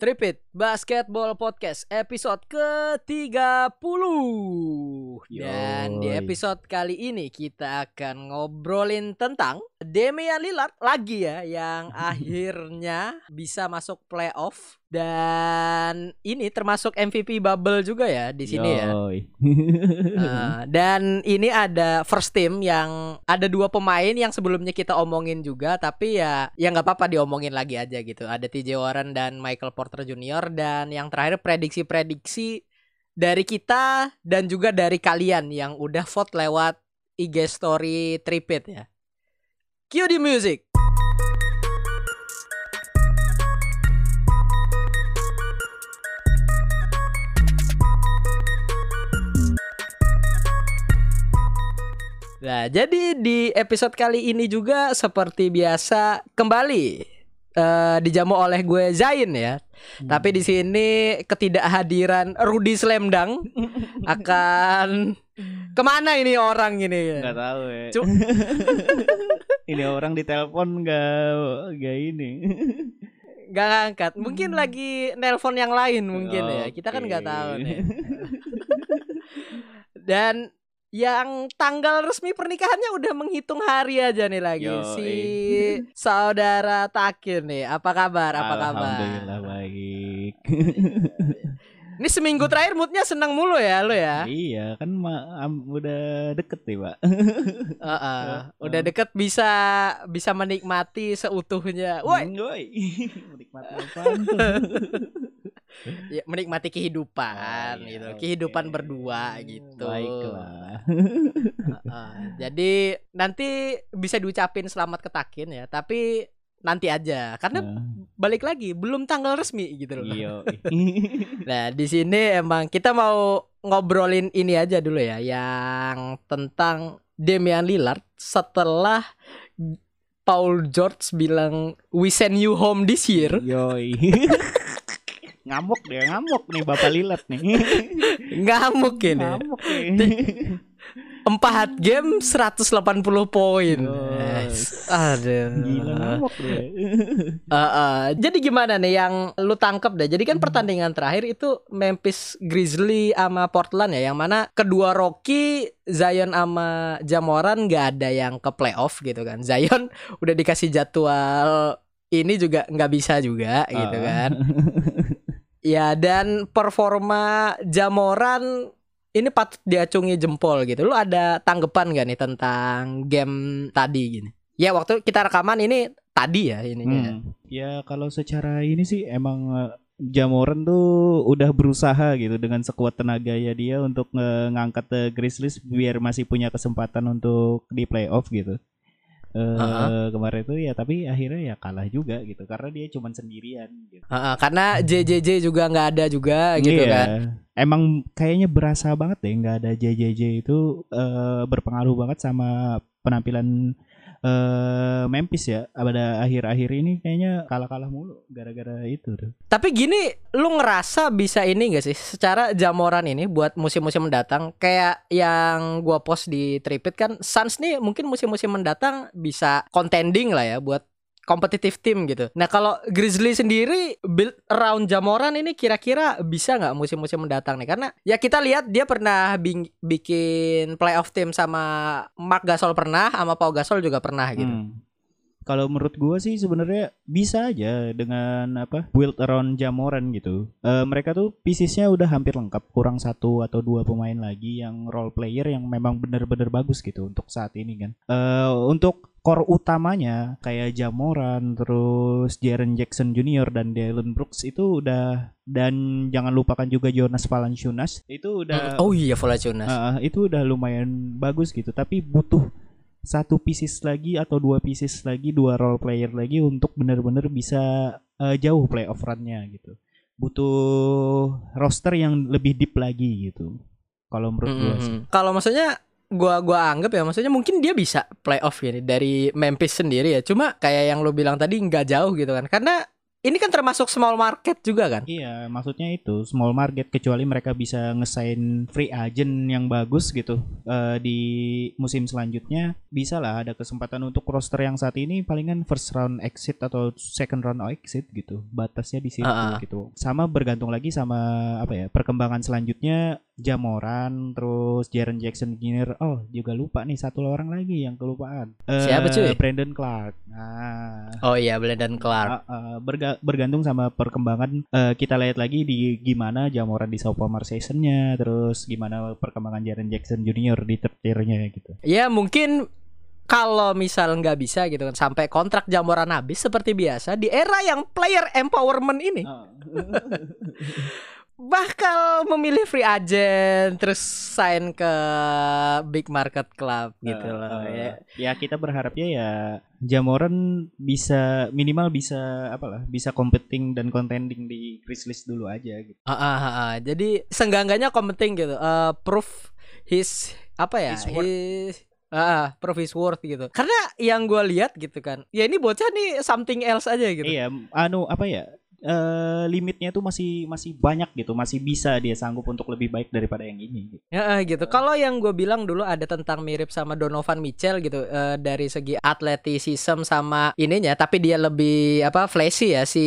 Tripit Basketball Podcast episode ke-30 Dan di episode kali ini kita akan ngobrolin tentang Damian Lillard lagi ya Yang akhirnya bisa masuk playoff Dan ini termasuk MVP bubble juga ya di sini ya. Uh, dan ini ada first team yang ada dua pemain yang sebelumnya kita omongin juga tapi ya ya nggak apa-apa diomongin lagi aja gitu. Ada TJ Warren dan Michael Porter Jr. dan yang terakhir prediksi-prediksi dari kita dan juga dari kalian yang udah vote lewat IG story Tripit ya. Cue di music. Nah, jadi di episode kali ini juga seperti biasa kembali eh, dijamu oleh gue Zain ya. Tapi di sini ketidakhadiran Rudy Slamdang akan ke mana ini orang ini? Nggak tahu ya. Ini orang ditelepon nggak nggak ini. Gak ngangkat. Mungkin lagi nelpon yang lain mungkin ya. Kita kan nggak Oke. tahu nih. Dan yang tanggal resmi pernikahannya udah menghitung hari aja nih lagi Yoi. si saudara Takir nih. Apa kabar? Apa kabar? Alhamdulillah baik. Ini seminggu terakhir moodnya senang mulu ya lo ya. iya kan ma- am- udah deket nih pak. Heeh. Udah deket bisa bisa menikmati seutuhnya. Woi, Woi. Menikmati tuh? ya, menikmati kehidupan Oh, iya, gitu. oke. Kehidupan berdua gitu. Baiklah. Heeh. jadi nanti bisa diucapin selamat ke Takin ya, tapi nanti aja karena Nah, balik lagi belum tanggal resmi gitu loh. Iya. Nah, di sini emang kita mau ngobrolin ini aja dulu ya yang tentang Damian Lillard setelah Paul George bilang we send you home this year. Yoi. ngamuk dia, ngamuk nih Bapak Lilat nih. Ngamuk ini. Ngamuk nih. Empat game 180 poin. Yes. Aduh. Gila ngamuk. Eh, eh, jadi gimana nih yang lu tangkep deh? Jadi kan pertandingan terakhir itu Memphis Grizzly sama Portland ya, yang mana kedua Rocky Zion sama Jamoran nggak ada yang ke playoff gitu kan. Zion udah dikasih jadwal ini juga nggak bisa juga gitu Ah. kan. Ya dan performa Jamoran ini patut diacungi jempol gitu. Lu ada tanggapan gak nih tentang game tadi gini? Ya waktu kita rekaman ini tadi ya ininya. Hmm. Ya kalau secara ini sih emang eh, Jamoran tuh udah berusaha gitu dengan sekuat tenaga ya dia untuk eh, ngangkat eh, Grizzlies biar masih punya kesempatan untuk di playoff gitu. Eh Uh-uh. kemarin itu ya tapi akhirnya ya kalah juga gitu karena dia cuman sendirian gitu. Heeh, karena JJJ juga nggak ada juga gitu Iya. kan. Emang kayaknya berasa banget deh nggak ada JJJ itu eh, berpengaruh banget sama penampilan eh Memphis ya. Pada akhir-akhir ini kayaknya kalah-kalah mulu gara-gara itu tuh. Tapi gini, lu ngerasa bisa ini gak sih secara jamoran ini buat musim-musim mendatang kayak yang gua post di Tripit kan Suns nih mungkin musim-musim mendatang bisa contending lah ya buat kompetitif tim gitu. Nah kalau Grizzly sendiri build around Jamoran ini kira-kira bisa nggak musim-musim mendatang nih? Karena ya kita lihat dia pernah bikin playoff tim sama Mark Gasol pernah, sama Pau Gasol juga pernah gitu. Hmm. Kalau menurut gua sih sebenarnya bisa aja dengan apa build around Jamoran gitu. Eh, mereka tuh piecesnya udah hampir lengkap, kurang satu atau dua pemain lagi yang role player yang memang benar-benar bagus gitu untuk saat ini kan. Eh, untuk core utamanya kayak Jamoran, terus Jaren Jackson Jr dan Dylan Brooks itu udah dan jangan lupakan juga Jonas Valanciunas itu udah Oh iya Valanciunas. Ah, itu udah lumayan bagus gitu tapi butuh satu pieces lagi atau dua pieces lagi dua role player lagi untuk benar-benar bisa eh, jauh playoff run-nya gitu butuh roster yang lebih deep lagi gitu kalau menurut gua sih Mhm. Kalau maksudnya gua gua anggap ya maksudnya mungkin dia bisa playoff gini dari Memphis sendiri ya. Cuma kayak yang lu bilang tadi nggak jauh gitu kan. Karena ini kan termasuk small market juga kan? Iya, maksudnya itu small market kecuali mereka bisa ngesain free agent yang bagus gitu eh, di musim selanjutnya bisa lah ada kesempatan untuk roster yang saat ini palingan first round exit atau second round exit gitu. Batasnya di situ Ah, ah. gitu. Sama bergantung lagi sama apa ya perkembangan selanjutnya Jamoran terus Jaren Jackson Jr. Oh juga lupa nih satu orang lagi yang kelupaan. Eh, Siapa, cuy? Brandon Clark. Nah. Oh iya, Brandon Clark. Uh, uh, berga- bergantung sama perkembangan uh, kita lihat lagi di gimana Jamoran di sophomore seasonnya terus gimana perkembangan Jaren Jackson Junior di third year-nya gitu. Ya mungkin kalau misal nggak bisa gitu kan sampai kontrak Jamoran habis seperti biasa di era yang player empowerment ini bakal memilih free agent terus sign ke big market club gitu Uh, loh uh, ya. ya kita berharapnya ya Jamoran bisa minimal bisa apalah bisa competing dan contending di Grizzlies dulu aja gitu Ah, ah, ah, ah. Jadi senggangganya kompenting gitu. Eh proof his apa ya? His. His ah, proof his worth gitu. Karena yang gua lihat gitu kan. Ya ini bocah nih something else aja gitu. iya anu apa ya eh limitnya tuh masih masih banyak gitu masih bisa dia sanggup untuk lebih baik daripada yang ini gitu. Ya, ah, gitu. Kalau yang gue bilang dulu ada tentang mirip sama Donovan Mitchell gitu eh, dari segi atletisism sama ininya, tapi dia lebih apa flashy ya si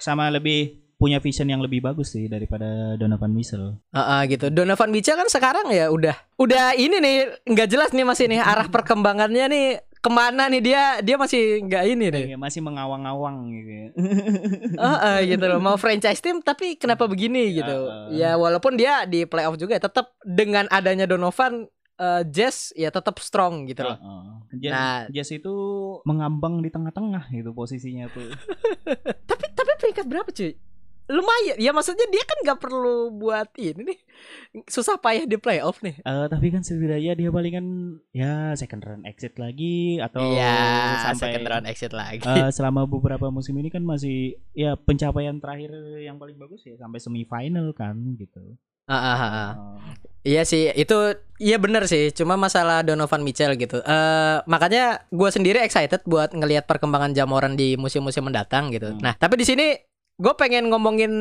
sama lebih punya vision yang lebih bagus sih daripada Donovan Mitchell. Ah, ah, gitu. Donovan Mitchell kan sekarang ya udah udah ini nih nggak jelas nih masih nih arah perkembangannya nih ke mana nih dia dia masih nggak ini nih. Iya, masih mengawang-awang gitu ya. Ah, ah, gitu loh mau franchise team tapi kenapa begini gitu Ah, ah. ya walaupun dia di playoff juga ya tetap dengan adanya Donovan eh, Jazz ya tetap strong gitu loh Heeh. Jazz, Nah. Jazz itu mengambang di tengah-tengah gitu posisinya tuh. tapi tapi peringkat berapa cuy lumayan ya maksudnya dia kan nggak perlu buat ini nih susah payah di playoff nih Eh, tapi kan setidaknya dia palingan ya second round exit lagi atau Iya sampai second round exit lagi eh, selama beberapa musim ini kan masih ya pencapaian terakhir yang paling bagus ya sampai semifinal kan gitu. Ah, ah, ah, ah. Eh, Iya sih, itu iya bener sih. Cuma masalah Donovan Mitchell gitu. Eh makanya gue sendiri excited buat ngelihat perkembangan Jamoran di musim-musim mendatang gitu. Hmm. Nah, tapi di sini gue pengen ngomongin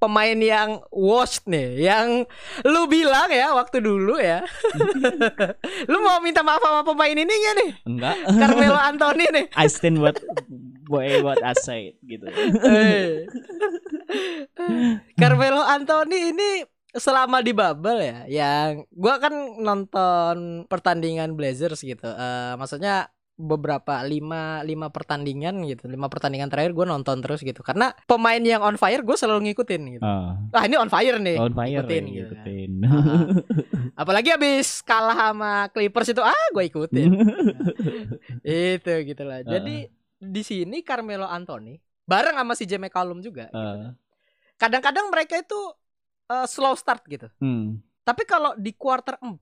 pemain yang washed nih, yang lu bilang ya waktu dulu ya. lu mau minta maaf sama pemain ini gak nih? enggak. Carmelo Anthony nih. I stand what boy what I said gitu. Eh. Carmelo Anthony ini selama di bubble ya, yang gua kan nonton pertandingan Blazers gitu. Eh maksudnya beberapa lima lima pertandingan gitu, lima pertandingan terakhir gue nonton terus gitu. Karena pemain yang on fire gue selalu ngikutin gitu. Ah, Ah ini on fire nih. on fire Ikutin ya, gitu kan. ikutin. Ah. Apalagi habis kalah sama Clippers itu, ah gue ikutin. itu gitu lah. Jadi di sini Carmelo Anthony bareng sama si J. McCollum juga. gitu. Eh, kadang-kadang mereka itu eh, slow start gitu. hmm, Tapi kalau di quarter 4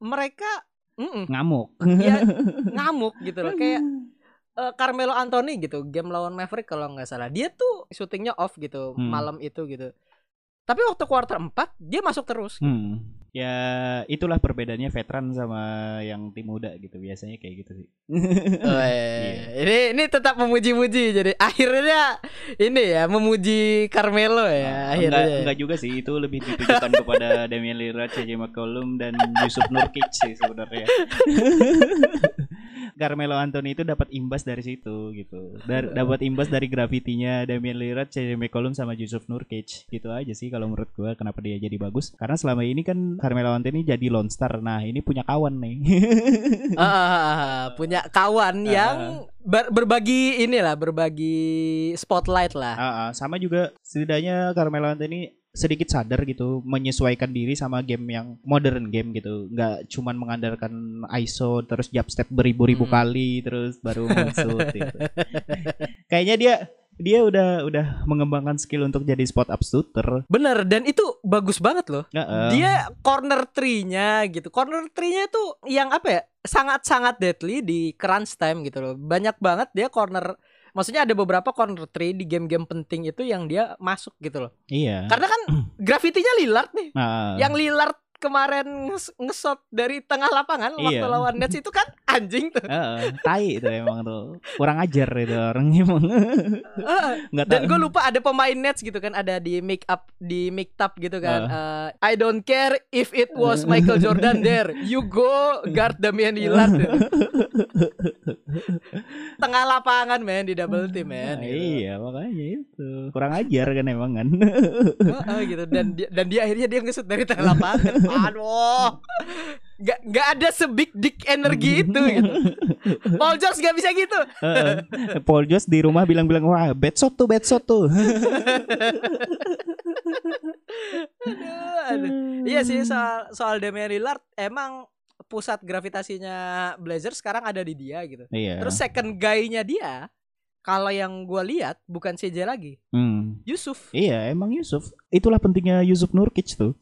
mereka mm-mm, ngamuk. ya ngamuk gitu loh kayak eh, Carmelo Anthony gitu game lawan Maverick kalau nggak salah dia tuh syutingnya off gitu Hmm. malam itu gitu tapi waktu quarter 4 dia masuk terus Hmm. Ya itulah perbedaannya veteran sama yang tim muda gitu biasanya kayak gitu sih. Oh, iya. ini ini tetap memuji-muji jadi akhirnya ini ya memuji Carmelo ya Ah, akhirnya enggak, enggak juga sih itu lebih ditujukan kepada Damian Lillard, CJ McCollum dan Yusuf Nurkic sih sebenarnya. Carmelo Anthony itu dapat imbas dari situ gitu. Dar- dapat imbas dari gravitinya Damian Lillard, CJ McCollum sama Yusuf Nurkic. Gitu aja sih kalau menurut gua kenapa dia jadi bagus. Karena selama ini kan Carmelo Anthony jadi lone star. Nah, ini punya kawan nih. Ah, ah, ah, ah. punya kawan yang ber- berbagi inilah berbagi spotlight lah Ah, ah, sama juga setidaknya Carmelo Anthony sedikit sadar gitu menyesuaikan diri sama game yang modern game gitu nggak cuman mengandalkan ISO terus jab step beribu-ribu Hmm. kali terus baru shoot gitu. kayaknya dia dia udah udah mengembangkan skill untuk jadi spot up shooter Bener dan itu bagus banget loh. Nggak, eh, Dia corner three-nya gitu. Corner three-nya tuh yang apa ya? Sangat-sangat deadly di crunch time gitu loh. Banyak banget dia corner Maksudnya ada beberapa corner three di game-game penting itu yang dia masuk gitu loh. iya Karena kan gravitinya Lillard nih. Nah, Yang Lillard kemarin nges- ngesot dari tengah lapangan waktu Iya. lawan Nets itu kan anjing tuh. Heeh, tai itu emang tuh. Kurang ajar itu orang emang. Enggak Dan gue lupa ada pemain Nets gitu kan ada di make up di make up gitu kan. Eh, I don't care if it was Michael Jordan there. You go guard Damian Lillard. Tengah lapangan men di double team men. gitu. Iya, makanya itu. Kurang ajar kan emang kan. Heeh, gitu dan dia, dan dia akhirnya dia ngesut dari tengah lapangan. Aduh. Gak, gak ada sebig dick energi itu gitu. Paul George gak bisa gitu. Heeh. Paul George di rumah bilang-bilang wah bad shot tuh bad shot tuh. Aduh, aduh. Iya sih soal soal Damian Lillard emang pusat gravitasinya Blazers sekarang ada di dia gitu. Iya. Terus second guy-nya dia kalau yang gua lihat bukan CJ lagi, Hmm. Yusuf. Iya, emang Yusuf. Itulah pentingnya Yusuf Nurkic tuh.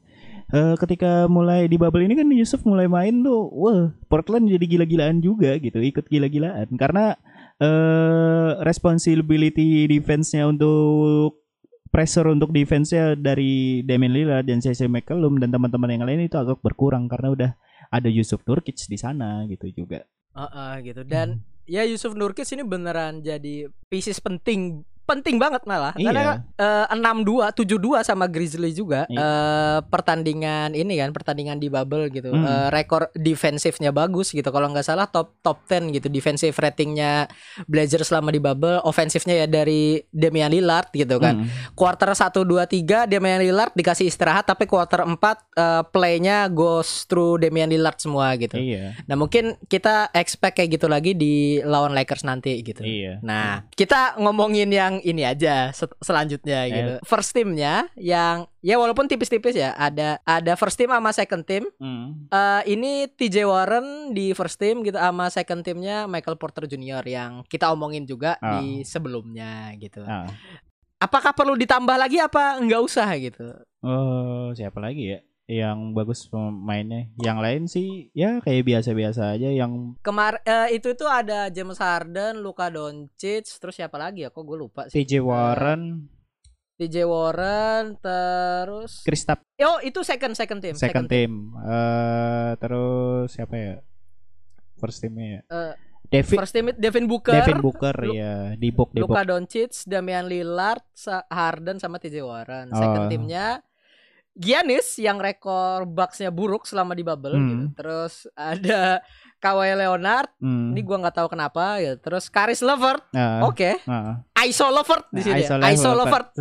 Eh, ketika mulai di bubble ini kan Yusuf mulai main tuh, wah Portland jadi gila-gilaan juga gitu, ikut gila-gilaan karena eh responsibility defense-nya untuk pressure untuk defense-nya dari Damian Lillard dan CC McCollum dan teman-teman yang lain itu agak berkurang karena udah ada Yusuf Nurkic di sana gitu juga. Heeh, gitu. Dan ya Yusuf Nurkic ini beneran jadi pieces penting penting banget malah Iya. karena eh, 6-2 7-2 sama Grizzly juga Iya. eh, pertandingan ini kan pertandingan di bubble gitu Hmm. Eh, rekor defensifnya bagus gitu kalau nggak salah top top 10 gitu defensive ratingnya Blazers selama di bubble ofensifnya ya dari Damian Lillard gitu kan Hmm. quarter 1 2 3 Damian Lillard dikasih istirahat tapi quarter 4 eh, playnya goes through Damian Lillard semua gitu Iya. Nah mungkin kita expect kayak gitu lagi di lawan Lakers nanti gitu. Iya. Nah kita ngomongin yang ini aja se- selanjutnya gitu. First teamnya yang ya walaupun tipis-tipis ya ada ada first team sama second team. Hmm. Eh ini TJ Warren di first team gitu sama second teamnya Michael Porter Jr. yang kita omongin juga Ah. di sebelumnya gitu. Ah. Apakah perlu ditambah lagi apa nggak usah gitu? Oh, siapa lagi ya? Yang bagus pemainnya. Yang lain sih ya kayak biasa-biasa aja yang Kemar eh, itu itu ada James Harden, Luka Doncic, terus siapa lagi ya? Kok gue lupa sih. TJ Warren, TJ Warren terus Kristaps oh itu second second team second team. Eh terus siapa ya? First teamnya ya. Eh, Devin first team Devin Booker Devin Booker Lu- ya di box di box. Luka Doncic Damian Lillard Harden sama TJ Warren second Oh. teamnya Giannis yang rekor Bucks-nya buruk selama di bubble Hmm. gitu. Terus ada Kawhi Leonard, Hmm. ini gua nggak tahu kenapa ya. Terus Karis Levert, Ah, oke. ah. Iso Levert di sini. Iso ya. Iso Levert.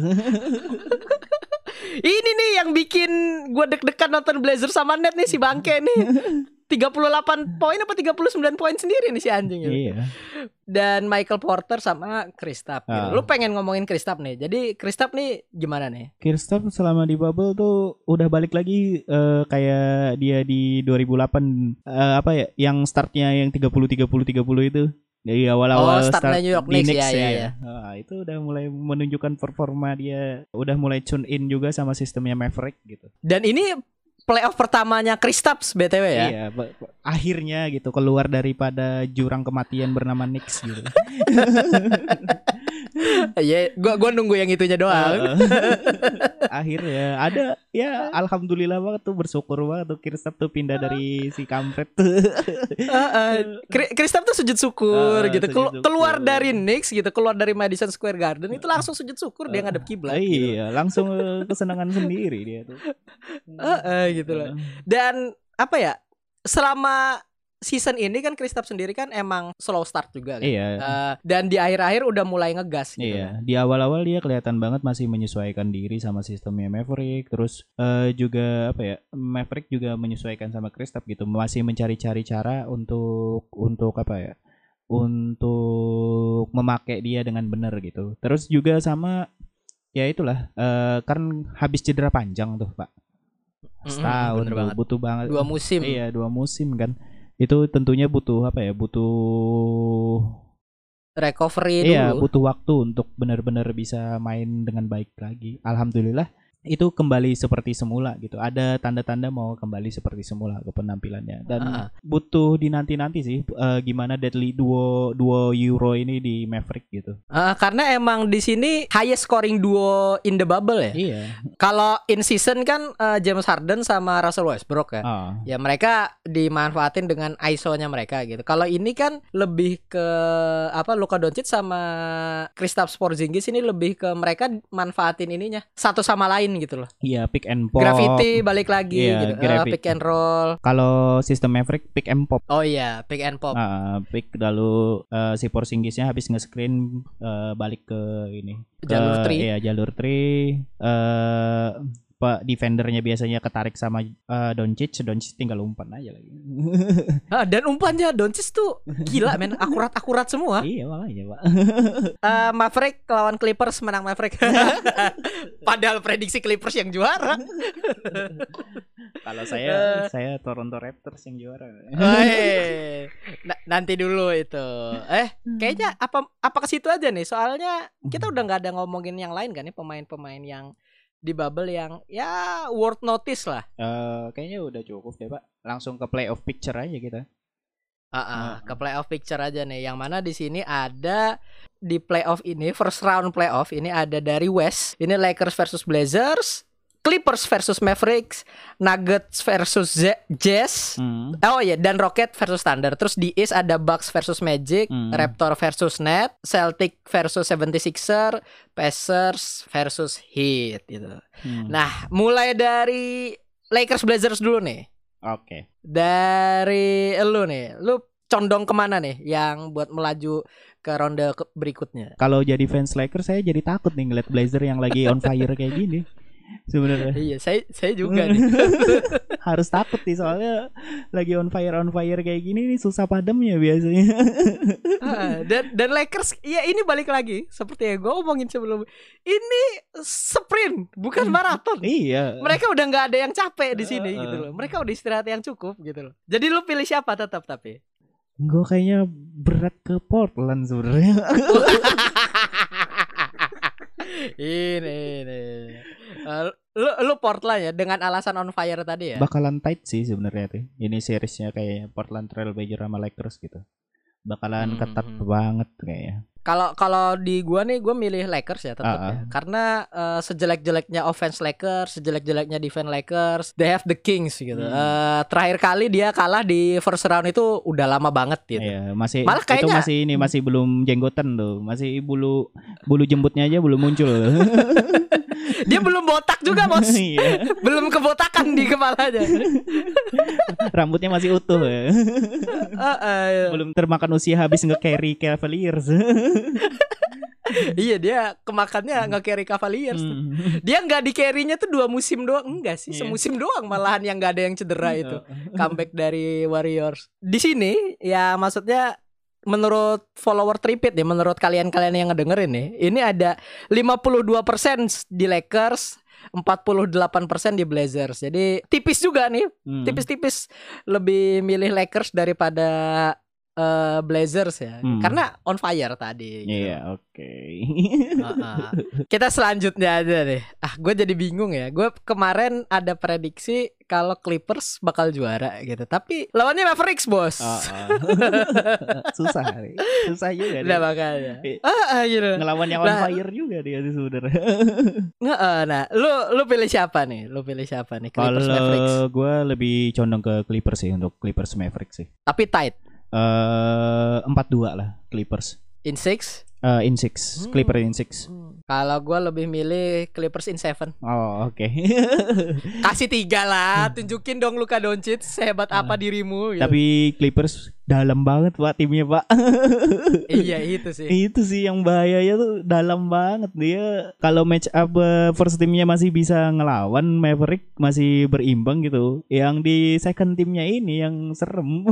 Ini nih yang bikin gua deg-degan nonton Blazers sama Net nih si bangke nih. 38 poin apa 39 poin sendiri nih si anjing ini. Iya. Dan Michael Porter sama Kristaps gitu. Ah. Lu pengen ngomongin Kristaps nih. Jadi Kristaps nih gimana nih? Kristaps selama di bubble tuh udah balik lagi eh, kayak dia di 2008 eh, apa ya yang startnya yang 30 30 30 itu dari awal-awal Oh, startnya start New York di Knicks, Knicks ya, ya, ya. Ah, itu udah mulai menunjukkan performa dia udah mulai tune in juga sama sistemnya Maverick gitu. Dan ini playoff pertamanya Kristaps BTW ya. Iya, akhirnya gitu keluar daripada jurang kematian bernama Knicks gitu. Iya, gua gua nunggu yang itunya doang. akhirnya ada ya alhamdulillah banget tuh bersyukur banget tuh Kristaps tuh pindah dari si kampret tuh. Heeh. Kri- Kristaps tuh sujud syukur gitu. sujud syukur. keluar dari Knicks gitu, keluar dari Madison Square Garden itu langsung sujud syukur dia ngadep kiblat. gitu. Iya, langsung eh, kesenangan sendiri dia tuh. Heeh, gitu loh. Dan apa ya? Selama season ini kan Kristaps sendiri kan emang slow start juga kan. Iya. Eh, dan di akhir-akhir udah mulai ngegas gitu. Iya, di awal-awal dia kelihatan banget masih menyesuaikan diri sama sistemnya Maverick, terus eh, juga apa ya, Maverick juga menyesuaikan sama Kristaps gitu, masih mencari-cari cara untuk untuk apa ya, untuk memakai dia dengan benar gitu. Terus juga sama ya itulah, eh, kan habis cedera panjang tuh pak, setahun bener tuh, banget. butuh banget. Dua musim. Iya dua musim kan, itu tentunya butuh apa ya, butuh Recovery Iya, dulu. butuh waktu untuk benar-benar bisa main dengan baik lagi. Alhamdulillah itu kembali seperti semula gitu. Ada tanda-tanda mau kembali seperti semula ke penampilannya dan Ah. butuh dinanti-nanti sih eh, gimana Deadly duo duo Euro ini di Maverick gitu. Ah, karena emang di sini highest scoring duo in the bubble ya. Iya. Kalau in season kan eh, James Harden sama Russell Westbrook ya. Ah. Ya mereka dimanfaatin dengan ISO-nya mereka gitu. Kalau ini kan lebih ke apa Luka Doncic sama Kristaps Porzingis ini lebih ke mereka manfaatin ininya satu sama lain gitu loh. Iya, pick and pop. Graffiti balik lagi Iya, gitu. Graffiti. pick and roll. Kalau sistem Maverick pick and pop. Oh iya, pick and pop. Ah, pick lalu eh, si Porzingisnya habis nge-screen eh, balik ke ini. ke- Jalur three. Iya, jalur 3. Eh Pak defendernya biasanya ketarik sama eh, Doncic, Doncic tinggal umpan aja lagi. Ah, dan umpannya Doncic tuh gila men, akurat-akurat semua. iya makanya, Pak. Eh, Maverick lawan Clippers menang Maverick. Padahal prediksi Clippers yang juara. Kalau saya saya Toronto Raptors yang juara. Hei, na- nanti dulu itu. Eh, kayaknya apa apa ke situ aja nih. Soalnya kita udah nggak ada ngomongin yang lain kan nih pemain-pemain yang di bubble yang ya worth notice lah. Eh, kayaknya udah cukup deh, Pak. Langsung ke playoff picture aja kita. Ah, ah, Ah. ke playoff picture aja nih. Yang mana di sini ada di playoff ini first round playoff ini ada dari West. Ini Lakers versus Blazers, Clippers versus Mavericks, Nuggets versus Z- Jazz. Hmm. Oh iya dan Rocket versus Thunder. Terus di East ada Bucks versus Magic, Hmm. Raptor versus Net, Celtic versus 76er, Pacers versus Heat gitu. Hmm. Nah, mulai dari Lakers Blazers dulu nih. Oke. Dari lu nih, lu condong ke mana nih yang buat melaju ke ronde berikutnya? Kalau jadi fans Lakers saya jadi takut nih ngeliat Blazer yang lagi on fire kayak gini. Sebenarnya Iya, saya saya juga nih. harus takut nih soalnya lagi on fire on fire kayak gini nih susah padamnya biasanya. Ah, dan dan Lakers ya ini balik lagi seperti yang gue omongin sebelum ini sprint bukan maraton. iya. Mereka udah nggak ada yang capek di sini Heeh. gitu loh. Mereka udah istirahat yang cukup gitu loh. Jadi lu pilih siapa tetap tapi? Gue kayaknya berat ke Portland sebenarnya. ini ini. Eh, lu lu Portland ya dengan alasan on fire tadi ya. Bakalan tight sih sebenarnya tuh. Ini seriesnya kayak Portland Trail Blazers sama Lakers gitu. Bakalan Hmm, ketat hmm. banget kayaknya. Kalau kalau di gua nih gua milih Lakers ya tetap Ah, ya. Karena eh, sejelek-jeleknya offense Lakers, sejelek-jeleknya defense Lakers, they have the Kings gitu. Hmm. Eh, terakhir kali dia kalah di first round itu udah lama banget gitu. Iya, masih Malah itu kayaknya- masih ini masih belum jenggotan tuh. Masih bulu bulu jembutnya aja belum muncul. Dia belum botak juga, Bos. Iya. belum kebotakan di kepalanya. Rambutnya masih utuh ya. Eh, eh, belum termakan usia habis nge-carry Cavaliers. iya dia kemakannya nggak carry Cavaliers. Hmm. Dia nggak di carry-nya tuh dua musim doang enggak sih Iya. semusim doang malahan yang nggak ada yang cedera itu comeback dari Warriors. Di sini ya maksudnya menurut follower tripit nih menurut kalian-kalian yang ngedengerin nih ini ada 52% di Lakers 48% di Blazers. Jadi tipis juga nih, Hmm. tipis-tipis lebih milih Lakers daripada eh, Blazers ya. Hmm. Karena on fire tadi. gitu. Iya, oke. Heeh. Kita selanjutnya aja deh. Ah, gue jadi bingung ya. Gue kemarin ada prediksi kalau Clippers bakal juara gitu. Tapi lawannya Mavericks bos. Oh, oh. Susah nih. Susah juga dia. makanya. Ah, ah, gitu. Ngelawan yang on Nah. fire juga dia tuh sebenarnya. Nggak, nah, lu lu pilih siapa nih? Lu pilih siapa nih? Clippers Mavericks. Kalau gue lebih condong ke Clippers sih untuk Clippers Mavericks sih. Tapi tight. Eh empat dua lah Clippers. In six. Eh in six, Hmm. Clippers in six. Kalau gue lebih milih Clippers in seven. Oh oke. Kasih tiga lah. Tunjukin dong Luka Doncic sehebat apa dirimu. Gitu. Hmm. Tapi Clippers dalam banget pak timnya pak. iya itu sih. itu sih yang bahayanya tuh dalam banget dia. Kalau match up eh, first timnya masih bisa ngelawan Maverick masih berimbang gitu. Yang di second timnya ini yang serem.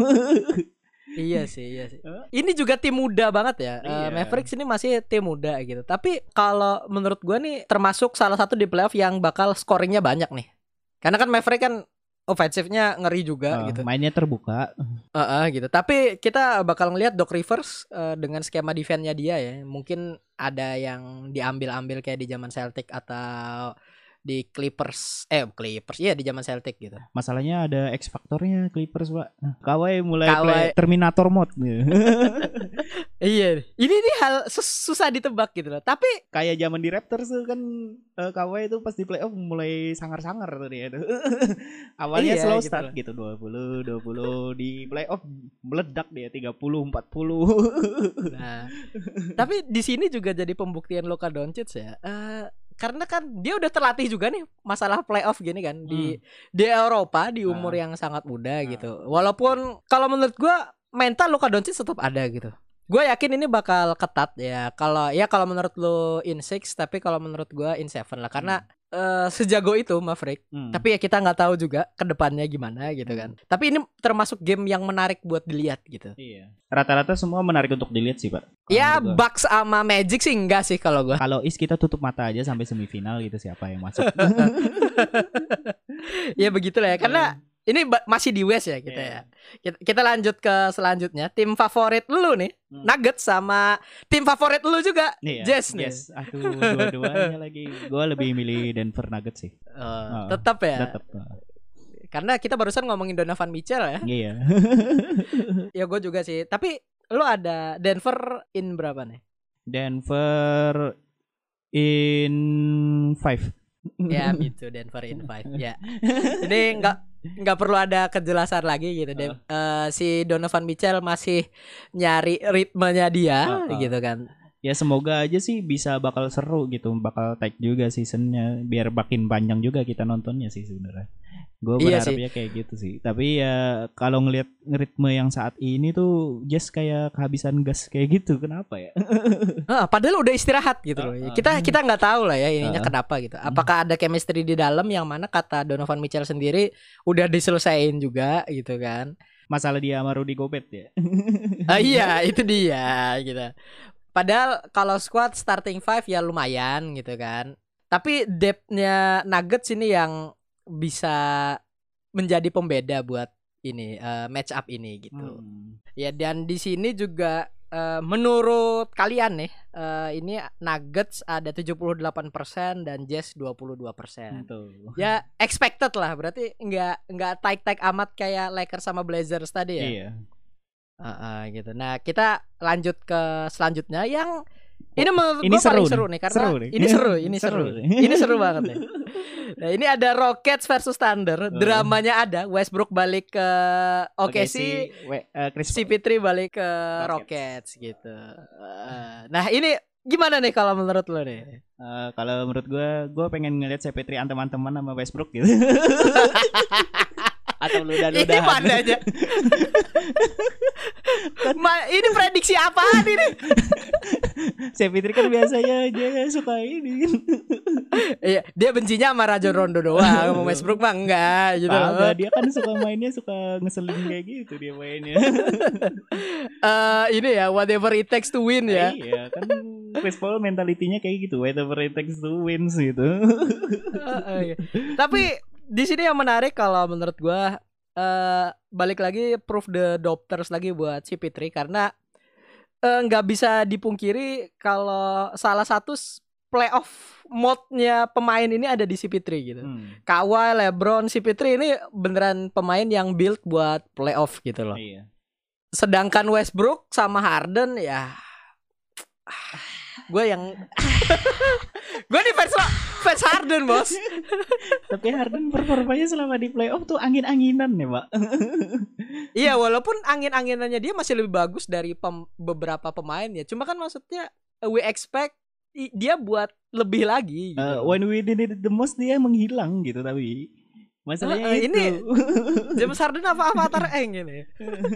Iya sih, iya sih. Ini juga tim muda banget ya. Eh, Iya. Mavericks ini masih tim muda gitu. Tapi kalau menurut gua nih termasuk salah satu di playoff yang bakal scoringnya banyak nih. Karena kan Maverick kan ofensifnya ngeri juga Eh, gitu. Mainnya terbuka. Heeh, gitu. Tapi kita bakal ngelihat Doc Rivers eh, dengan skema defense-nya dia ya. Mungkin ada yang diambil-ambil kayak di zaman Celtic atau di Clippers eh Clippers iya di zaman Celtic gitu. Masalahnya ada X faktornya Clippers, Pak. Kawhi mulai Kawhi. play Terminator mode. Iya, ini nih hal sus- susah ditebak gitu loh. Tapi Kayak zaman di Raptors tuh kan eh, Kawhi itu pas di playoff mulai sangar-sangar tuh dia tuh. Awalnya Iya, slow gitu start loh. gitu 20 20 di playoff meledak dia 30 40. Nah, tapi di sini juga jadi pembuktian Luka Doncic ya. Eh, karena kan dia udah terlatih juga nih masalah playoff gini kan di di Eropa di umur Ah. yang sangat muda Ah. gitu. Walaupun kalau menurut gua mental Luka Doncic tetap ada gitu. Gue yakin ini bakal ketat ya. Kalau ya kalau menurut lu in six, tapi kalau menurut gua in seven lah. Karena eh, sejago itu Maverick. Hmm. Tapi ya kita nggak tahu juga ke depannya gimana gitu kan. Tapi ini termasuk game yang menarik buat dilihat gitu. Iya. Rata-rata semua menarik untuk dilihat sih, Pak. Kalau Ya gua. Bucks sama Magic sih enggak sih kalau gua. Kalau Is kita tutup mata aja sampai semifinal gitu siapa yang masuk. ya begitulah ya. Karena ini masih di West ya kita Iya. ya. Kita, kita lanjut ke selanjutnya. Tim favorit lu nih, Hmm. Nuggets sama tim favorit lu juga. Nih ya. Jazz nih. Yes. Aduh, dua-duanya lagi. Gua lebih milih Denver Nuggets sih. Oh, Oh, tetap ya. Tetap. Karena kita barusan ngomongin Donovan Mitchell ya. Iya. Ya gue juga sih. Tapi lu ada Denver in berapa nih? Denver in five. ya gitu Denver in five ya ini nggak nggak perlu ada kejelasan lagi gitu deh Eh, si Donovan Mitchell masih nyari ritmenya dia Uh, uh. gitu kan Ya semoga aja sih bisa bakal seru gitu, bakal tag juga seasonnya biar makin panjang juga kita nontonnya sih sebenarnya. Gue Iya berharapnya kayak gitu sih. Tapi ya kalau ngelihat ritme yang saat ini tuh just kayak kehabisan gas kayak gitu. Kenapa ya? Ah, padahal udah istirahat gitu loh Uh, uh. kita kita nggak tahu lah ya ininya Uh. kenapa gitu apakah ada chemistry di dalam yang mana kata Donovan Mitchell sendiri udah diselesain juga gitu kan Masalah dia sama Rudy Gobert ya. ah, iya itu dia gitu padahal kalau squad starting five ya lumayan gitu kan tapi depthnya Nuggets ini yang bisa menjadi pembeda buat ini eh, match up ini gitu Hmm. ya dan di sini juga eh, menurut kalian nih eh, ini Nuggets ada 78% dan Jazz 22% Tuh. ya expected lah berarti nggak nggak tight tight amat kayak Lakers sama Blazers tadi ya Iya. Heeh, gitu. Nah, kita lanjut ke selanjutnya yang ini menurut ini gua paling seru seru nih. nih karena Seru nih. ini seru, ini seru. Seru ini seru banget nih. Nah, ini ada Rockets versus Thunder, Uh. dramanya ada. Westbrook balik ke Oke OKC, sih. We- eh, Chris CP3 balik ke Rockets, gitu. Eh, nah, ini gimana nih kalau menurut lo nih? Eh, kalau menurut gua, gua pengen ngeliat CP3 teman-teman sama Westbrook gitu. Atau Ini ludah-ludahan. mana aja? Ma- ini prediksi apaan ini? CP3 kan biasanya dia suka ini. Iya, dia bencinya sama Rajon Rondo doang, sama Westbrook mah enggak gitu. loh. Kagak, dia kan suka mainnya suka ngeselin kayak gitu dia mainnya. eh ini ya whatever it takes to win ya. iya, kan Chris Paul mentalitinya kayak gitu, whatever it takes to wins gitu. Heeh, iya. Tapi di sini yang menarik kalau menurut gua eh balik lagi proof the doctors lagi buat CP3 karena eh, nggak bisa dipungkiri kalau salah satu playoff mode-nya pemain ini ada di CP3 gitu. Hmm, Kawhi, LeBron, CP3 ini beneran pemain yang build buat playoff gitu loh. iya. Sedangkan Westbrook sama Harden ya gue yang gue di fans fans Harden bos Tapi Harden performanya selama di playoff tuh angin-anginan ya, Pak. iya walaupun angin anginannya dia masih lebih bagus dari pem- beberapa pemain ya cuma kan maksudnya uh, we expect dia buat lebih lagi gitu. Eh, when we did it the most dia menghilang gitu tapi masalahnya eh, itu. ini- James Harden apa avatar Eng ini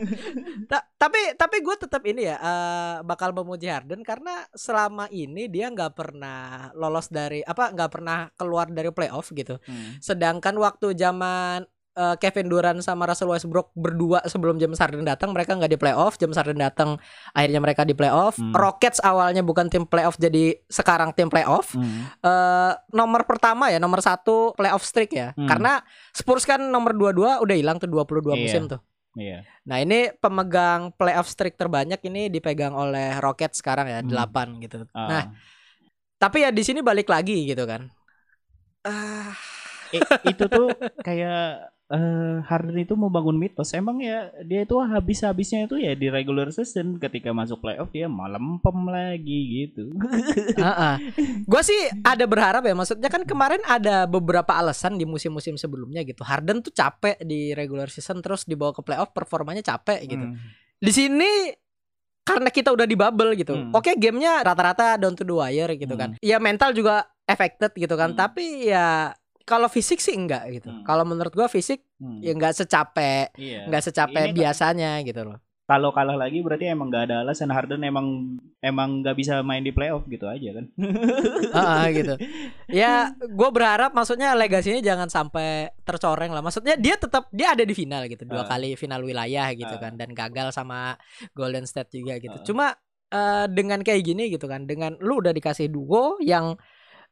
Ta- tapi tapi gue tetap ini ya eh, bakal memuji Harden karena selama ini dia nggak pernah lolos dari apa nggak pernah keluar dari playoff gitu Hmm. Sedangkan waktu zaman eh, Kevin Durant sama Russell Westbrook berdua sebelum James Harden datang mereka nggak di playoff. James Harden datang akhirnya mereka di playoff. Hmm. Rockets awalnya bukan tim playoff jadi sekarang tim playoff. Hmm. Eh, nomor pertama ya nomor satu playoff streak ya. Hmm. Karena Spurs kan nomor 22 udah hilang tuh 22 Iya. musim tuh. Iya. Nah ini pemegang playoff streak terbanyak ini dipegang oleh Rockets sekarang ya Hmm. 8 gitu. Ah. Nah tapi ya di sini balik lagi gitu kan. ah Eh, itu tuh kayak eh Harden itu mau bangun mitos. Emang ya dia itu habis-habisnya itu ya di regular season ketika masuk playoff dia malam pem lagi gitu. Gue sih ada berharap ya maksudnya kan kemarin ada beberapa alasan di musim-musim sebelumnya gitu. Harden tuh capek di regular season terus dibawa ke playoff performanya capek gitu. Hmm. Di sini karena kita udah di bubble gitu. Hmm. Oke, gamenya rata-rata down to the wire gitu kan. Ya mental juga affected gitu kan. Hmm. Tapi ya kalau fisik sih enggak gitu. Hmm. Kalau menurut gua fisik Hmm. ya enggak secapek, Iya. enggak secapek Ini- biasanya gitu loh. Kalau kalah lagi berarti emang nggak ada alasan Harden emang emang nggak bisa main di playoff gitu aja kan. Heeh, gitu. Ya, gue berharap maksudnya legasinya jangan sampai tercoreng lah. Maksudnya dia tetap dia ada di final gitu, dua Ah. kali final wilayah gitu Ah. kan, dan gagal sama Golden State juga gitu. Ah. Cuma eh, dengan kayak gini gitu kan, dengan lu udah dikasih duo yang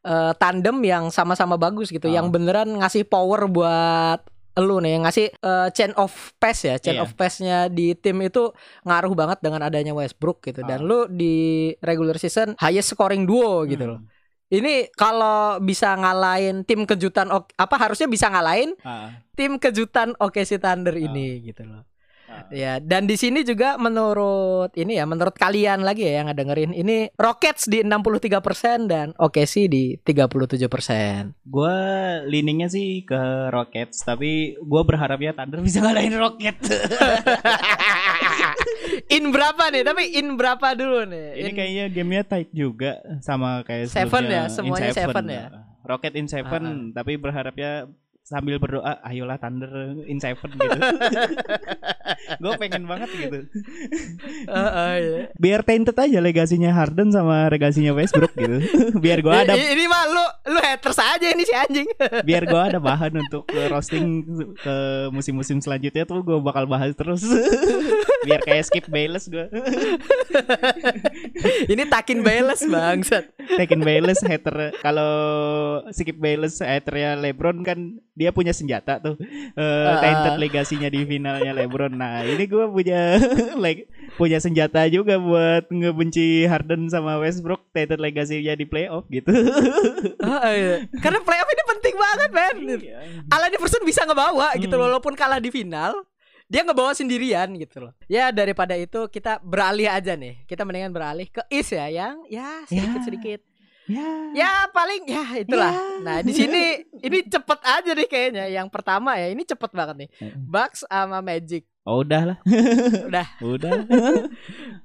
eh, tandem yang sama-sama bagus gitu, Ah. yang beneran ngasih power buat lu nih yang ngasih eh, chain of pass ya chain Iya. of passnya di tim itu ngaruh banget dengan adanya Westbrook gitu dan Ah. lu di regular season highest scoring duo gitu loh Hmm. ini kalau bisa ngalahin tim kejutan apa harusnya bisa ngalahin Ah, tim kejutan OKC Thunder Ah. ini gitu loh. Ah. Ya, dan di sini juga menurut ini ya, menurut kalian lagi ya yang ngedengerin ini Rockets di 63% dan OKC di 37%. Gua leaningnya sih ke Rockets tapi gua berharapnya Thunder bisa ngalahin Rockets. in berapa nih? Tapi in berapa dulu nih? Ini In- kayaknya gamenya tight juga sama kayak Seven ya, semuanya seven ya? Rocket in seven, tapi berharapnya sambil berdoa, ayolah Thunder in seven gitu. Gue pengen banget gitu. Heeh, iya. Biar tainted aja legasinya Harden sama legasinya Westbrook gitu. Biar gua ada I- ini mah lu lu haters aja ini si anjing. biar gua ada bahan untuk roasting ke musim-musim selanjutnya tuh gue bakal bahas terus. biar kayak skip Bayless gue. ini takin Bayless bangsat. Tekken Bayless hater kalau Skip Bayless haternya LeBron kan dia punya senjata tuh eh Ah. tainted legasinya di finalnya LeBron. Nah, ini gua punya leg punya senjata juga buat ngebenci Harden sama Westbrook tainted legasinya di playoff gitu. Heeh, iya. Karena playoff ini penting banget, men. Allen Iverson bisa ngebawa gitu Hmm. loh, walaupun kalah di final dia ngebawa sendirian gitu loh. Ya daripada itu kita beralih aja nih. Kita mendingan beralih ke Is ya yang ya sedikit sedikit. Ya. Ya paling ya itulah. Ya. Nah di sini ini cepet aja nih kayaknya. Yang pertama ya ini cepet banget nih. Bucks sama Magic. Oh, udah lah. Udah. Udah.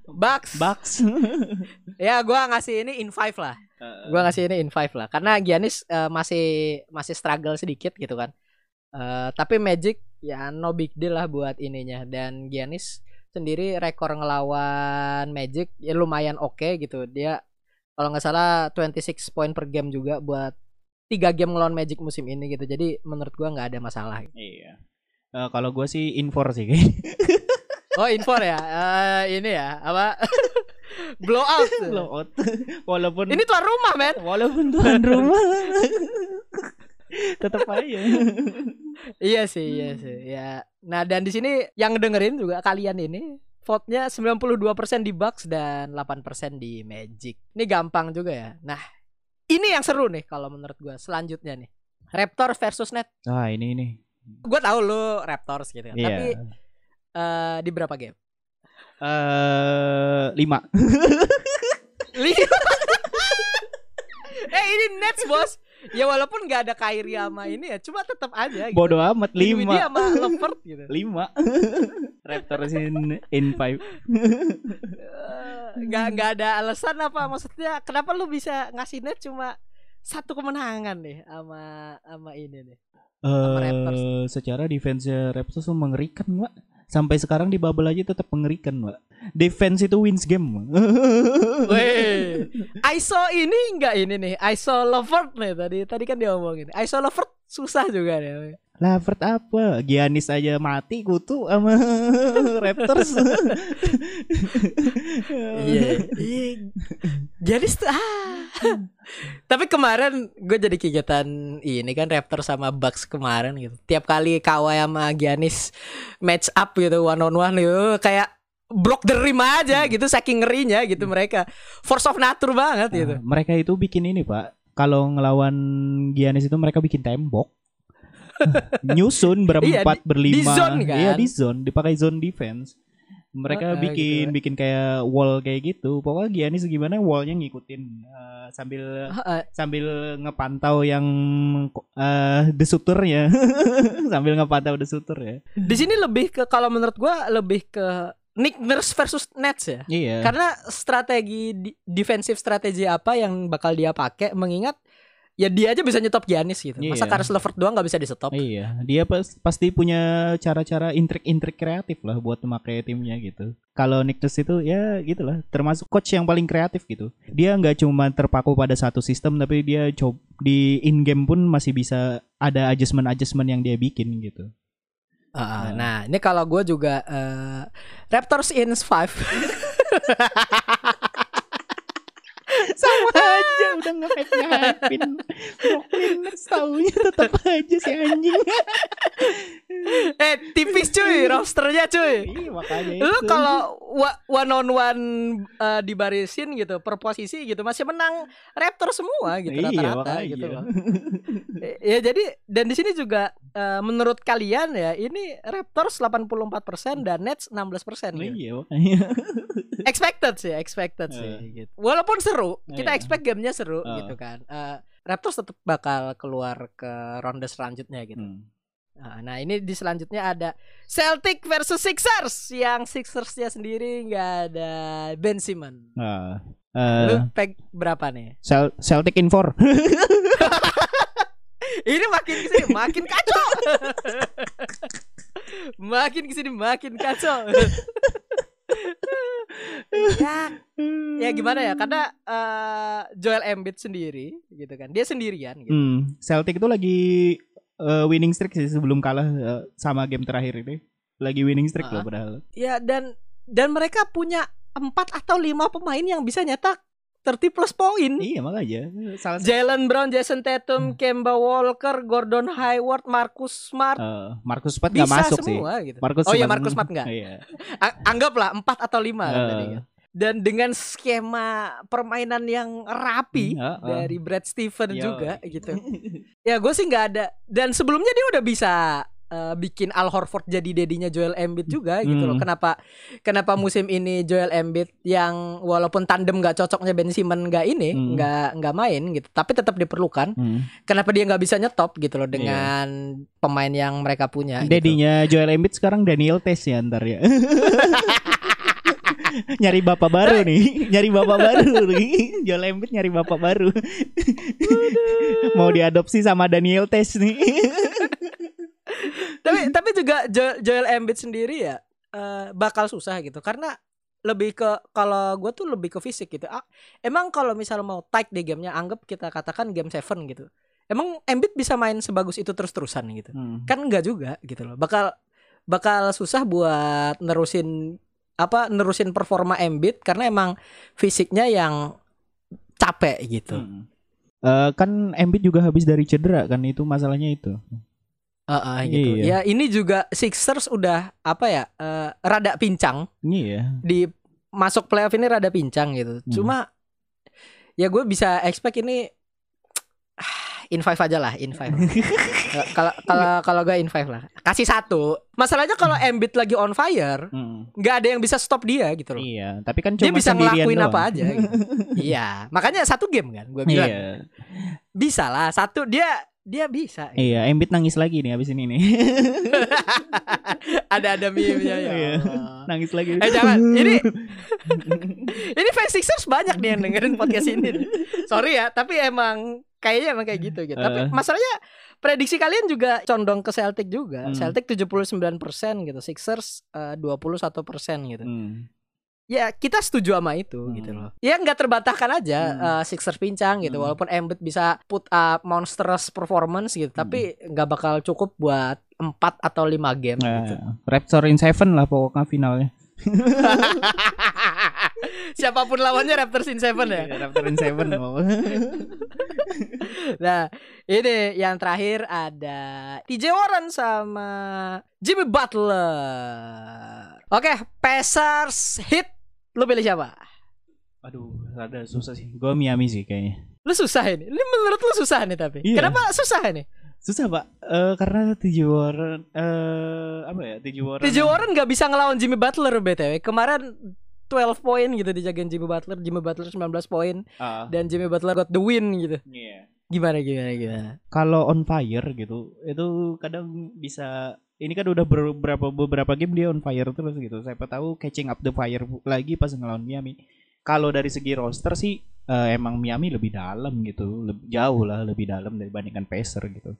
Bucks. Bucks. Ya gua ngasih ini in five lah. Gua ngasih ini in five lah. Karena Giannis eh, masih masih struggle sedikit gitu kan. Eh, tapi Magic ya no big deal lah buat ininya dan Giannis sendiri rekor ngelawan Magic ya lumayan oke gitu. Dia kalau nggak salah 26 poin per game juga buat tiga game ngelawan Magic musim ini gitu. Jadi menurut gua nggak ada masalah. Iya. Eh, kalau gua sih infor sih. Oh, info ya. Eh, ini ya, apa? Blowout. Blowout. Walaupun Ini tuan rumah, men. walaupun tuan rumah tetap aja. Iya sih, iya sih. Ya. Nah, dan di sini yang dengerin juga kalian ini vote-nya 92% di Bucks dan 8% di Magic. Ini gampang juga ya. Nah, ini yang seru nih kalau menurut gua selanjutnya nih. Raptors versus Net. Ah, ini ini. Gua tahu lu Raptors gitu kan. Iya. Tapi eh, di berapa game? Eh, lima. Li- eh ini Nets, Bos. Ya walaupun nggak ada Kyrie sama ini ya, cuma tetap aja gitu. Bodoh amat lima. sama Levert gitu. Lima. Raptors in in five. Nggak nggak ada alasan apa maksudnya kenapa lu bisa ngasih net cuma satu kemenangan nih sama sama ini nih Raptors. Eh, secara defense Raptors mengerikan, Mbak. Sampai sekarang di bubble aja tetap mengerikan, Mbak. Defense itu wins game. Weh, ISO ini enggak ini nih ISO Levert nih tadi tadi kan dia ngomongin ISO Levert susah juga nih Lavert apa? Giannis aja mati kutu sama Raptors. iya iya jadi st- ah. Tapi kemarin gue jadi kegiatan ini kan Raptor sama Bucks kemarin gitu tiap kali Kawhi sama Giannis match up gitu one on one gitu kayak block the rim aja gitu saking ngerinya gitu mereka force of nature banget gitu Nah, mereka itu bikin ini, Pak. kalau ngelawan Giannis itu mereka bikin tembok. Nyusun berempat berlima. di zone kan? Iya di zone, dipakai zone defense. Mereka Heeh, bikin gitu. bikin kayak wall kayak gitu. Pokoknya Giannis gimana wallnya ngikutin eh, sambil Heeh. sambil ngepantau yang eh desuturnya. sambil ngepantau desutur ya. Di sini lebih ke kalau menurut gua lebih ke Nick Nurse versus Nets ya. Iya. Karena strategi defensive strategi apa yang bakal dia pakai mengingat ya dia aja bisa nyetop Giannis gitu. Masa Iya. Karis LeVert doang nggak bisa di stop? Iya, dia pas, pasti punya cara-cara intrik-intrik kreatif lah buat memakai timnya gitu. Kalau Nick Nurse itu ya gitulah, termasuk coach yang paling kreatif gitu. Dia nggak cuma terpaku pada satu sistem, tapi dia coba di in game pun masih bisa ada adjustment-adjustment yang dia bikin gitu. Ah, Nah. nah, ini kalau gue juga eh, Raptors in 5 Sama. Aja udah nge-hype-hypein Brooklyn Nets taunya tetap aja si anjing. eh tipis cuy rosternya cuy. Iya makanya Lu kalau one on one eh, dibarisin gitu per posisi gitu masih menang Raptor semua gitu Iya, rata-rata makanya. gitu loh. Eh, ya jadi dan di sini juga eh, menurut kalian ya ini Raptors 84% dan Nets 16% gitu. Iya makanya. expected sih, expected sih gitu. Walaupun seru, kita Iya. expect gamenya seru gitu kan. Eh, Raptors tetap bakal keluar ke ronde selanjutnya gitu. Hmm. Nah, nah, ini di selanjutnya ada Celtic versus Sixers yang Sixersnya sendiri nggak ada Ben Simmons. Nah, Lu eh, peg berapa nih? Cel- Celtic in 4 Ini makin ke sini makin kacau. makin ke sini makin kacau. ya, ya gimana ya? Karena eh, Joel Embiid sendiri gitu kan. Dia sendirian gitu. Hmm, Celtic itu lagi eh, winning streak sih sebelum kalah eh, sama game terakhir ini. Lagi winning streak loh Ah. padahal. Ya dan dan mereka punya empat atau lima pemain yang bisa nyetak 30 plus poin. Iya makanya. Salah Jalen Brown, Jason Tatum, Kemba Walker, Gordon Hayward, Marcus Smart eh, Marcus Smart nggak masuk sih. semua gitu. Marcus oh iya Smart- Marcus Smart enggak. Iya. Anggaplah empat atau lima kan Eh. tadi. Dan dengan skema permainan yang rapi Iya, eh. dari Brad Steven Yo. juga gitu. ya gue sih nggak ada. Dan sebelumnya dia udah bisa eh, bikin Al Horford jadi dedinya Joel Embiid juga gitu loh. Hmm. Kenapa kenapa musim ini Joel Embiid yang walaupun tandem nggak cocoknya Ben Simmons nggak ini Hmm. nggak nggak main gitu, tapi tetap diperlukan. Hmm. Kenapa dia nggak bisa nyetop gitu Iya. loh dengan pemain yang mereka punya? gitu. Dedinya Joel Embiid sekarang Daniel Tes ya ntar ya. nyari bapak baru nih, nyari bapak baru nih. Joel Embiid nyari bapak baru. Mau diadopsi sama Daniel Tes nih. tapi tapi juga Jo- Joel Embiid sendiri ya eh, bakal susah gitu karena lebih ke kalau gue tuh lebih ke fisik gitu. Ah, emang kalau misal mau tight di gamenya, anggap kita katakan game 7 gitu. Emang Embiid bisa main sebagus itu terus-terusan gitu? Hmm. Kan enggak juga gitu loh. Bakal bakal susah buat nerusin apa nerusin performa Embiid karena emang fisiknya yang capek gitu. Hmm. Eh, kan Embiid juga habis dari cedera kan itu masalahnya itu. Heeh, gitu. Iya. Ya ini juga Sixers udah apa ya? eh, rada pincang Iya. di masuk playoff ini rada pincang gitu. Hmm. Cuma ya gue bisa expect ini in five aja lah, in five. Eh, Kalau kalau kalau gue in five lah. Kasih satu. Masalahnya kalau Embiid lagi on fire, Hmm. nggak ada yang bisa stop dia gitu loh. Iya, tapi kan cuma Dia bisa ngelakuin doang. apa aja. gitu. iya, makanya satu game kan, gue bilang Iya. bisa lah. Satu dia dia bisa. Iya, Embiid nangis lagi nih habis ini nih. ada ada meme-nya ya. Iya. Nangis lagi. Eh jangan, ini ini fans Sixers banyak nih yang dengerin podcast ini. nih. Sorry ya, tapi emang kayaknya emang kayak gitu gitu. Tapi Eh. masalahnya prediksi kalian juga condong ke Celtic juga. Hmm. Celtic 79% gitu, Sixers eh, 21% gitu. Hmm. Ya kita setuju sama itu Hmm. gitu loh. Ya nggak terbantahkan aja Hmm. eh, Sixers pincang gitu. Hmm. Walaupun Embiid bisa put up monstrous performance gitu, Hmm. tapi nggak bakal cukup buat 4 atau 5 game gitu. Nah, Raptor in seven lah pokoknya finalnya. Siapa pun lawannya Raptors in seven ya. Iya, Raptor in seven mau. Nah, ini yang terakhir ada TJ Warren sama Jimmy Butler. Oke, Pacers hit. Lu pilih siapa? Aduh, rada susah sih. Gue Miami sih kayaknya. Lu susah ini. Ini menurut lu susah nih tapi. Iya. Kenapa susah ini? Susah pak, Eh karena TJ Warren, eh apa ya TJ Warren? TJ Warren nggak bisa ngelawan Jimmy Butler BTW. Kemarin 12 poin gitu dijagain Jimmy Butler. Jimmy Butler 19 poin Ah, dan Jimmy Butler got the win gitu. iya. Gimana gimana gimana? Kalau on fire gitu, itu kadang bisa. Ini kan udah beberapa beberapa game dia on fire terus gitu. Siapa tahu catching up the fire lagi pas ngelawan Miami. Kalau dari segi roster sih eh, emang Miami lebih dalam gitu, lebih jauh lah lebih dalam dibandingkan Pacer gitu.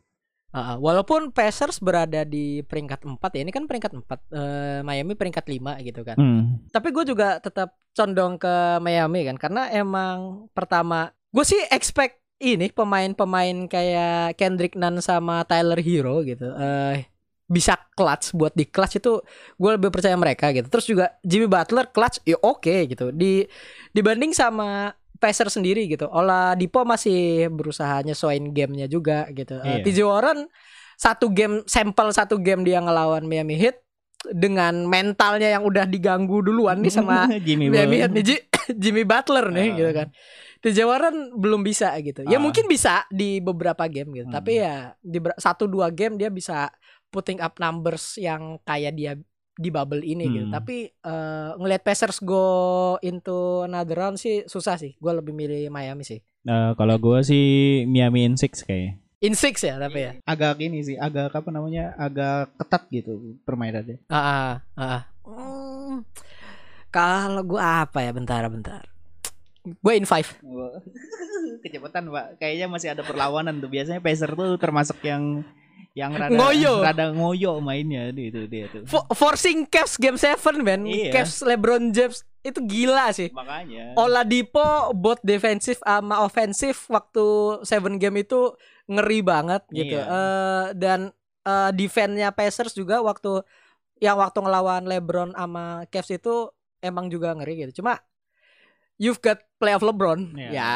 Ah. walaupun Pacers berada di peringkat 4 ya. Ini kan peringkat 4. eh, Miami peringkat 5 gitu kan. Hmm. Tapi gue juga tetap condong ke Miami kan karena emang pertama gue sih expect ini pemain-pemain kayak Kendrick Nunn sama Tyler Hero gitu eh bisa clutch buat di clutch itu gue lebih percaya mereka gitu. Terus juga Jimmy Butler clutch ya oke gitu. Di dibanding sama Pacer sendiri gitu. Ola Dipo masih berusaha nyesuaiin gamenya juga gitu. Eh, Iya. TJ Warren satu game sampel satu game dia ngelawan Miami Heat dengan mentalnya yang udah diganggu duluan nih sama Jimmy Miami. Heat nih Ji- Jimmy Butler nih Ah. gitu kan. TJ Warren belum bisa gitu. Ya Ah. mungkin bisa di beberapa game gitu. Hmm. Tapi ya di satu dua game dia bisa putting up numbers yang kayak dia di bubble ini gitu. Hmm. Tapi eh, ngelihat Pacers go into another round sih susah sih. Gue lebih milih Miami sih. Eh, kalau gua sih Miami in six kayak. In six ya tapi ya. Agak ini sih, agak apa namanya, agak ketat gitu permainannya. Ah, ah, ah. Hmm. Kalau gue apa ya? Bentar, bentar. Gue in five. Kecepatan pak, kayaknya masih ada perlawanan tuh. Biasanya Pacer tuh termasuk yang yang rada Ngoyo. rada ngoyo mainnya itu dia tuh. Fo- forcing Cavs game 7 man. Iya. Cavs LeBron James itu gila sih. Makanya. Oladipo both defensif sama ofensif waktu 7 game itu ngeri banget gitu. Iya. Eh, dan eh, defense-nya Pacers juga waktu yang waktu ngelawan LeBron sama Cavs itu emang juga ngeri gitu. Cuma you've got playoff LeBron. Iya. Ya,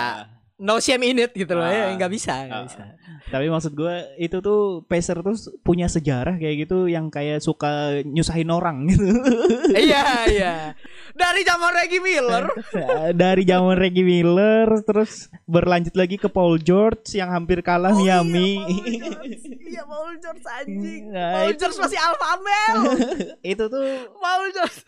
no shame in it gitu loh ya. Ah. nggak bisa, nggak Ah. bisa. Tapi maksud gue itu tuh Pacer tuh punya sejarah kayak gitu yang kayak suka nyusahin orang gitu. iya, iya. Dari zaman Reggie Miller. Dari zaman Reggie Miller terus berlanjut lagi ke Paul George yang hampir kalah Oh, iya, Miami. Paul George. Iya, Paul George anjing. Nah, Paul itu- George masih alpha male. itu tuh Paul George.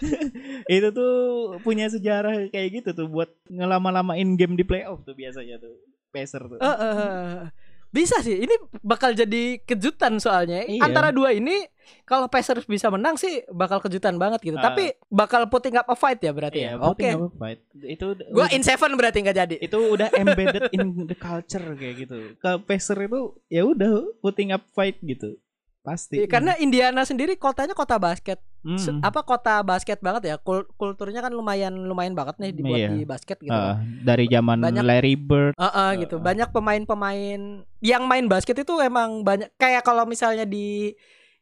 itu tuh punya sejarah kayak gitu tuh buat ngelama-lamain game di playoff tuh biasanya tuh Pacer tuh. Eh, eh. bisa sih. Ini bakal jadi kejutan soalnya. Iya. Antara dua ini kalau Pacers bisa menang sih bakal kejutan banget gitu. Ah. Tapi bakal putting up a fight ya berarti Iya, ya. Oke. fight. Itu Gua in seven berarti nggak jadi. itu udah embedded in the culture kayak gitu. Ke Pacer itu ya udah putting up fight gitu. Pasti. Iya, Karena Indiana sendiri kotanya kota basket. Hmm. Apa kota basket banget ya? Kul- kulturnya kan lumayan lumayan banget nih dibuat Iya. di basket gitu. Ah, dari zaman Banyak- Larry Bird. Heeh, gitu. Ah. Banyak pemain-pemain yang main basket itu emang banyak kayak kalau misalnya di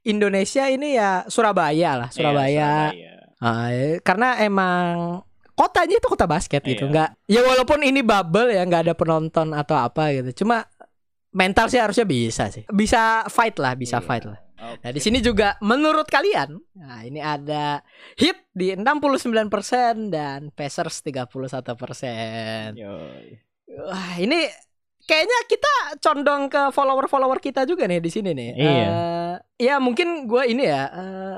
Indonesia ini ya Surabaya lah, Surabaya. Iya, Ah, eh, karena emang kotanya itu kota basket gitu. Iya. Nggak ya walaupun ini bubble ya nggak ada penonton atau apa gitu. Cuma mental sih harusnya bisa sih. Bisa fight lah, bisa Iya. fight lah. Oke. Nah, di sini juga menurut kalian, nah ini ada Heat di 69% dan Pacers 31%. Yoi. Wah, ini kayaknya kita condong ke follower-follower kita juga nih di sini nih. Iya. Eh, ya mungkin gue ini ya eh,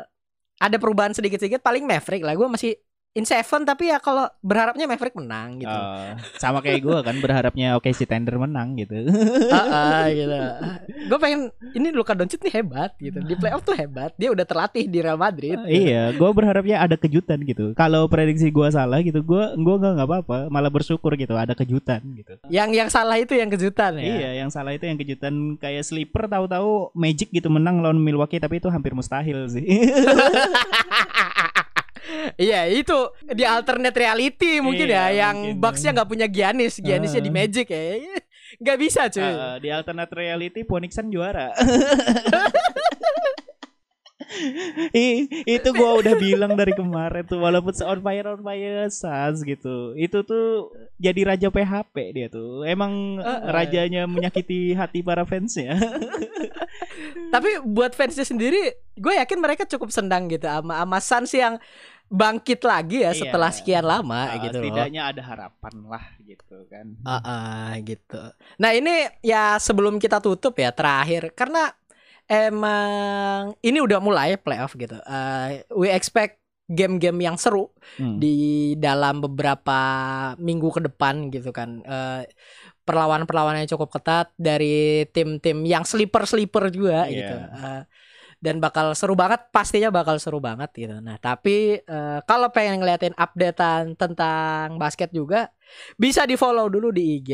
ada perubahan sedikit-sedikit paling Maverick lah. Gue masih in seven tapi ya kalau berharapnya Maverick menang gitu. Oh, sama kayak gue kan berharapnya oke si Tender menang gitu. Ah, ah, gitu. Gue pengen ini Luka Doncic nih hebat gitu. Di playoff tuh hebat. Dia udah terlatih di Real Madrid. gitu. iya, gue berharapnya ada kejutan gitu. Kalau prediksi gue salah gitu, gue gue nggak nggak apa-apa, malah bersyukur gitu ada kejutan gitu. Yang yang salah itu yang kejutan ya. Iya, yang salah itu yang kejutan kayak sleeper tahu-tahu Magic gitu menang lawan Milwaukee tapi itu hampir mustahil sih. Iya itu di alternate reality mungkin Iya, ya yang mungkin. Bucks-nya nggak punya Giannis, Giannisnya di Ah. Magic ya. Nggak bisa cuy. Eh, di alternate reality Phoenixan juara. Ih, itu gua udah bilang dari kemarin tuh walaupun on fire on fire Suns gitu. Itu tuh jadi raja PHP dia tuh. Emang Eh, eh. rajanya menyakiti hati para fansnya. Tapi buat fansnya sendiri, gue yakin mereka cukup senang gitu sama sama Suns yang bangkit lagi ya Iya. setelah sekian lama Ah, gitu loh. setidaknya ada harapan lah gitu kan. Ah, ah, gitu. Nah ini ya sebelum kita tutup ya terakhir karena emang ini udah mulai playoff gitu. Eh, we expect game-game yang seru Hmm. di dalam beberapa minggu ke depan gitu kan. Eh, perlawanan-perlawanan yang cukup ketat dari tim-tim yang sleeper-sleeper juga Iya. gitu. Eh, dan bakal seru banget, pastinya bakal seru banget gitu. Nah, tapi eh, kalau pengen ngeliatin updatean tentang basket juga bisa di-follow dulu di IG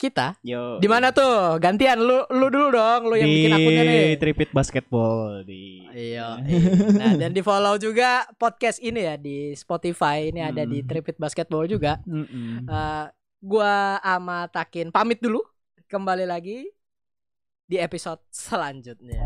kita. Yo. Di mana tuh? Gantian lu lu dulu dong, lu yang di bikin akunnya nih. Tripit Basketball di Iya. Nah, dan di follow juga podcast ini ya di Spotify. Ini ada di Hmm. Tripit Basketball juga. Eh, gua sama Takin pamit dulu. Kembali lagi di episode selanjutnya.